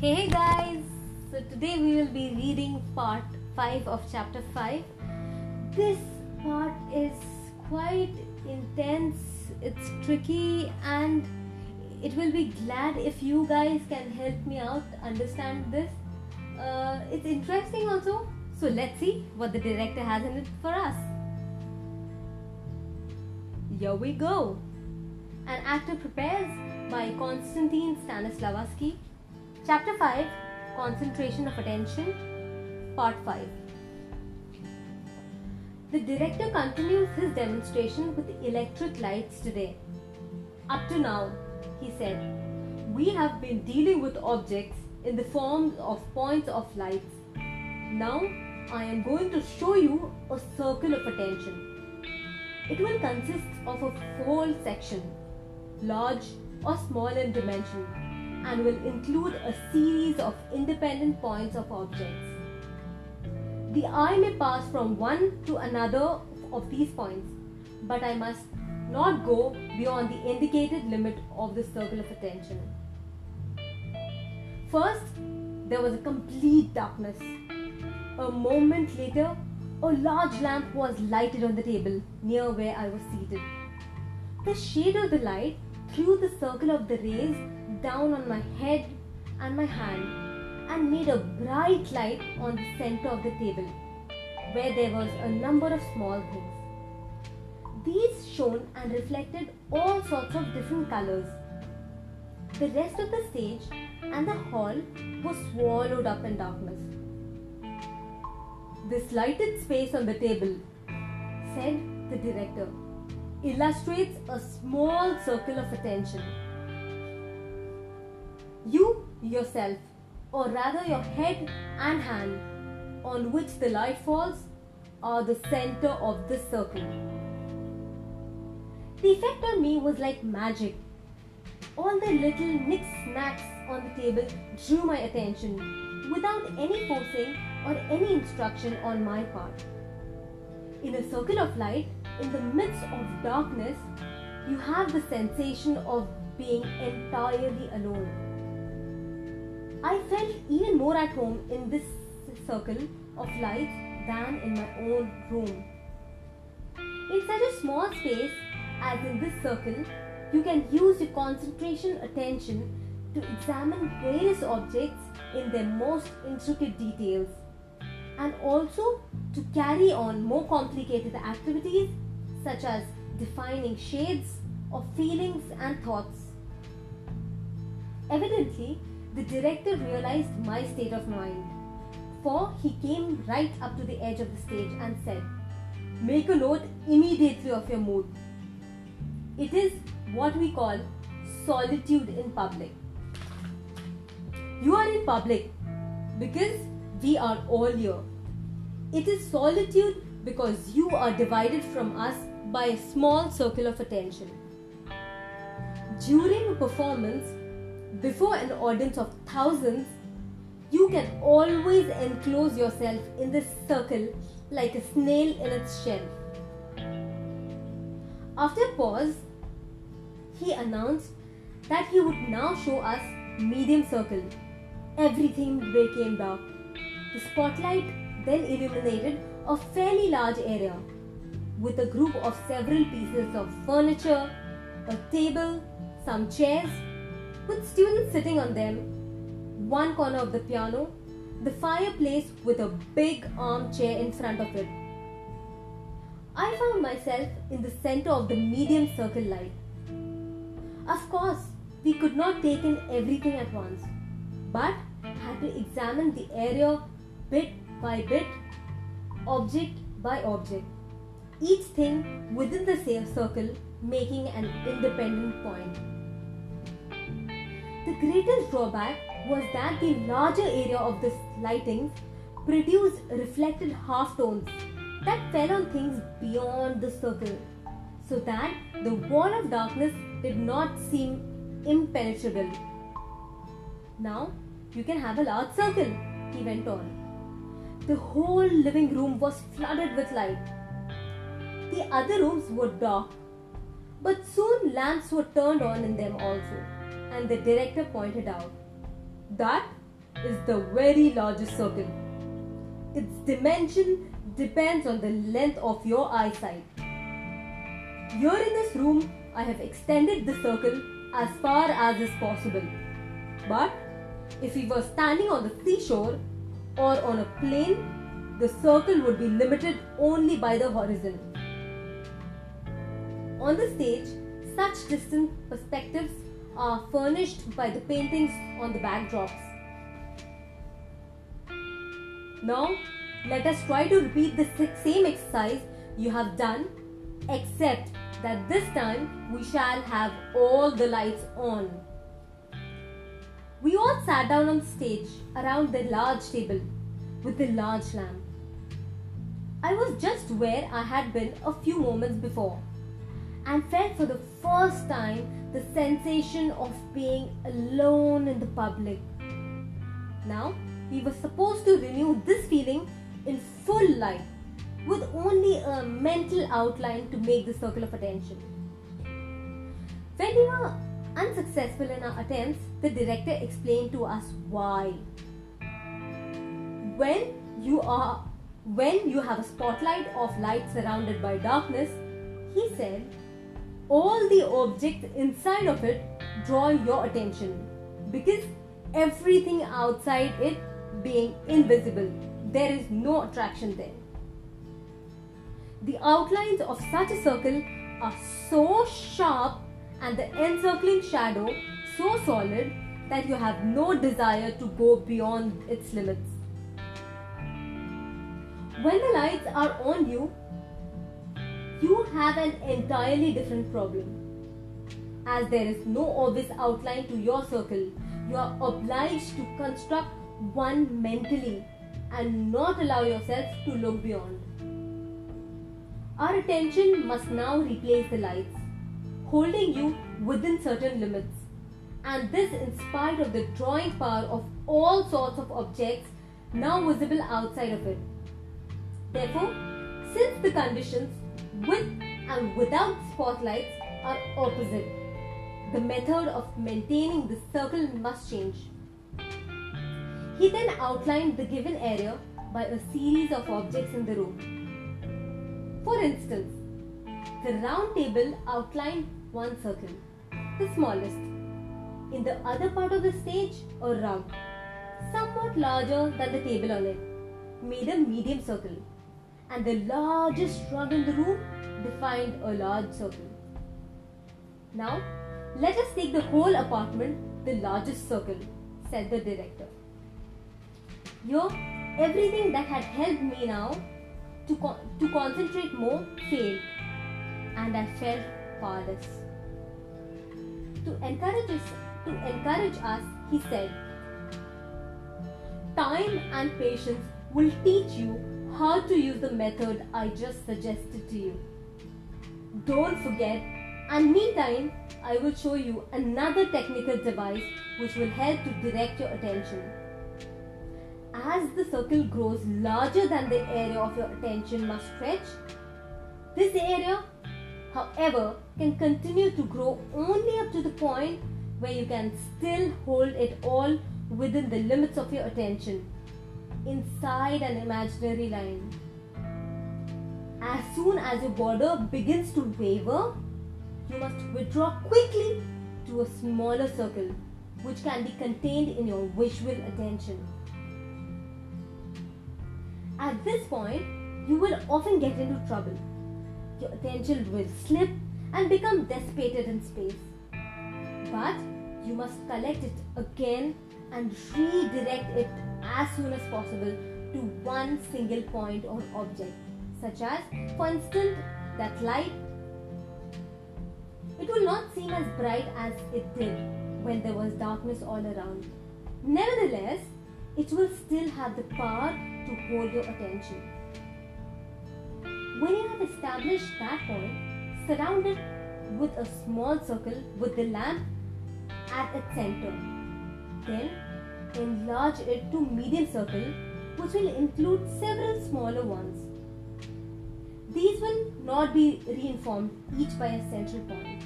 Hey guys! So today we will be reading part 5 of chapter 5. This part is quite intense, it's tricky, and it will be glad if you guys can help me out understand this. Uh, it's interesting also, so let's see what the director has in it for us. Here we go. An actor prepares by Konstantin Stanislavski. Chapter 5 Concentration of Attention, Part 5. The director continues his demonstration with electric lights today. Up to now, he said, we have been dealing with objects in the form of points of lights. Now, I am going to show you a circle of attention. It will consist of a whole section, large or small in dimension, and will include a series of independent points of objects. The eye may pass from one to another of these points, but I must not go beyond the indicated limit of the circle of attention. First, there was a complete darkness. A moment later, a large lamp was lighted on the table near where I was seated. The shade of the light threw the circle of the rays down on my head and my hand and made a bright light on the center of the table where there was a number of small things. These shone and reflected all sorts of different colors. The rest of the stage and the hall was swallowed up in darkness. This lighted space on the table, said the director, illustrates a small circle of attention. You yourself, or rather your head and hand, on which the light falls, are the center of this circle. The effect on me was like magic. All the little knick snacks on the table drew my attention without any forcing or any instruction on my part. In a circle of light, in the midst of darkness, you have the sensation of being entirely alone. I felt even more at home in this circle of lights than in my own room. In such a small space as in this circle, you can use your concentration attention to examine various objects in their most intricate details and also to carry on more complicated activities such as defining shades of feelings and thoughts. Evidently, the director realized my state of mind, for he came right up to the edge of the stage and said, Make a note immediately of your mood. It is what we call solitude in public. You are in public because we are all here. It is solitude because you are divided from us by a small circle of attention. During a performance, before an audience of thousands, you can always enclose yourself in this circle like a snail in its shell. After a pause, he announced that he would now show us medium circle. Everything became dark. The spotlight then illuminated a fairly large area with a group of several pieces of furniture, a table, some chairs, with students sitting on them, one corner of the piano, the fireplace with a big armchair in front of it. I found myself in the center of the medium circle light. Of course, we could not take in everything at once, but had to examine the area bit by bit, object by object, each thing within the circle making an independent point. The greatest drawback was that the larger area of the lightings produced reflected half tones that fell on things beyond the circle, so that the wall of darkness did not seem impenetrable. Now you can have a large circle, he went on. The whole living room was flooded with light. The other rooms were dark, but soon lamps were turned on in them also, and the director pointed out that is the very largest circle. Its dimension depends on the length of your eyesight. Here in this room, I have extended the circle as far as is possible. But if we were standing on the seashore or on a plain, the circle would be limited only by the horizon. On the stage, such distant perspectives are furnished by the paintings on the backdrops. Now, let us try to repeat the same exercise you have done, except that this time we shall have all the lights on. We all sat down on stage around the large table with the large lamp. I was just where I had been a few moments before and felt for the first time the sensation of being alone in the public. Now, we were supposed to renew this feeling in full light with only a mental outline to make the circle of attention. When we were unsuccessful in our attempts, the director explained to us why. When you are when you have a spotlight of light surrounded by darkness, he said, all the objects inside of it draw your attention because everything outside it being invisible, there is no attraction there. The outlines of such a circle are so sharp and the encircling shadow so solid that you have no desire to go beyond its limits. When the lights are on you, you have an entirely different problem. As there is no obvious outline to your circle, you are obliged to construct one mentally and not allow yourself to look beyond. Our attention must now replace the lights, holding you within certain limits, and this in spite of the drawing power of all sorts of objects now visible outside of it. Therefore, since the conditions with and without spotlights are opposite, the method of maintaining the circle must change. He then outlined the given area by a series of objects in the room. For instance, the round table outlined one circle, the smallest. In the other part of the stage, a rug, somewhat larger than the table on it, made a medium circle, and the largest rug in the room defined a large circle. Now, let us take the whole apartment, the largest circle, said the director. Here, everything that had helped me now to, con- to concentrate more failed, and I felt powerless. To encourage us, to encourage us, he said, "Time and patience will teach you how to use the method I just suggested to you. Don't forget, and meantime, I will show you another technical device which will help to direct your attention." as the circle grows larger than the area of your attention must stretch, this area, however, can continue to grow only up to the point where you can still hold it all within the limits of your attention, inside an imaginary line. As soon as your border begins to waver, you must withdraw quickly to a smaller circle which can be contained in your visual attention. At this point, you will often get into trouble. Your attention will slip and become dissipated in space. But you must collect it again and redirect it as soon as possible to one single point or object, such as, for instance, that light. It will not seem as bright as it did when there was darkness all around. Nevertheless, it will still have the power to hold your attention. When you have established that point, surround it with a small circle with the lamp at its center. Then enlarge it to medium circle which will include several smaller ones. These will not be reinformed each by a central point.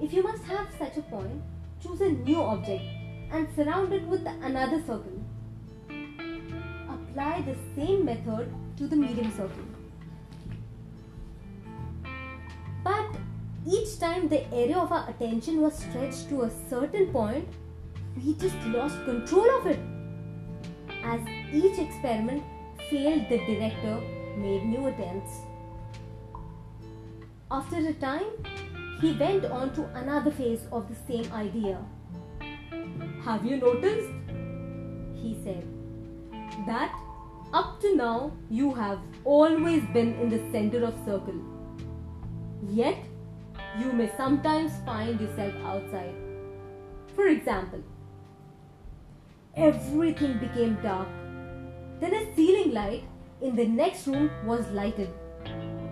If you must have such a point, choose a new object and surround it with another circle. Apply the same method to the medium circle. But each time the area of our attention was stretched to a certain point, we just lost control of it. As each experiment failed, the director made new attempts. After a time, he went on to another phase of the same idea. Have you noticed? He said, that up to now you have always been in the center of circle. Yet, you may sometimes find yourself outside. For example, everything became dark. Then a ceiling light in the next room was lighted,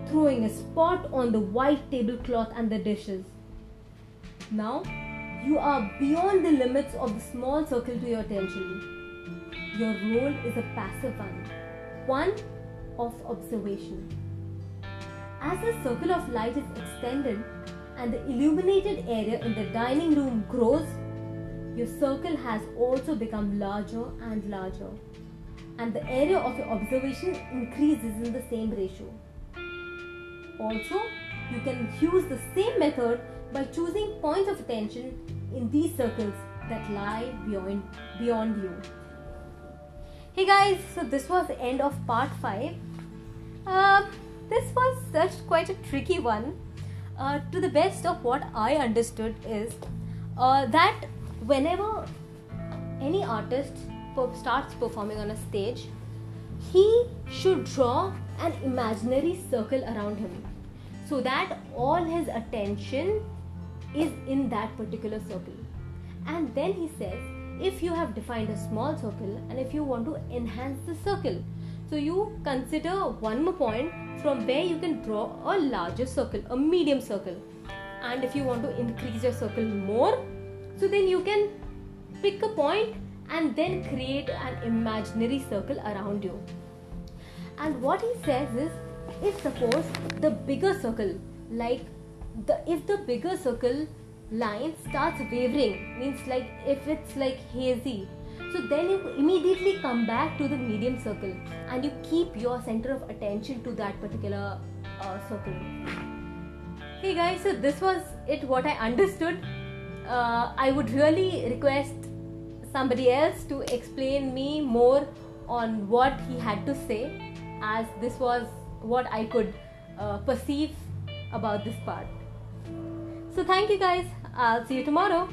throwing a spot on the white tablecloth and the dishes. Now, you are beyond the limits of the small circle to your attention. Your role is a passive one, one of observation. As the circle of light is extended and the illuminated area in the dining room grows, your circle has also become larger and larger, and the area of your observation increases in the same ratio. Also, you can use the same method by choosing points of attention in these circles that lie beyond, beyond you. Hey guys, so this was the end of part 5. Uh, this was such quite a tricky one. Uh, to the best of what I understood is uh, that whenever any artist starts performing on a stage, he should draw an imaginary circle around him so that all his attention is in that particular circle. And then he says, if you have defined a small circle and if you want to enhance the circle, so you consider one more point from where you can draw a larger circle, a medium circle. And if you want to increase your circle more, so then you can pick a point and then create an imaginary circle around you. And what he says is if suppose the bigger circle, like the if the bigger circle line starts wavering, means like if it's like hazy, so then you immediately come back to the medium circle and you keep your center of attention to that particular uh, circle. Hey guys, so this was it what I understood. Uh, I would really request somebody else to explain me more on what he had to say as this was what I could uh, perceive about this part. So thank you guys. I'll see you tomorrow.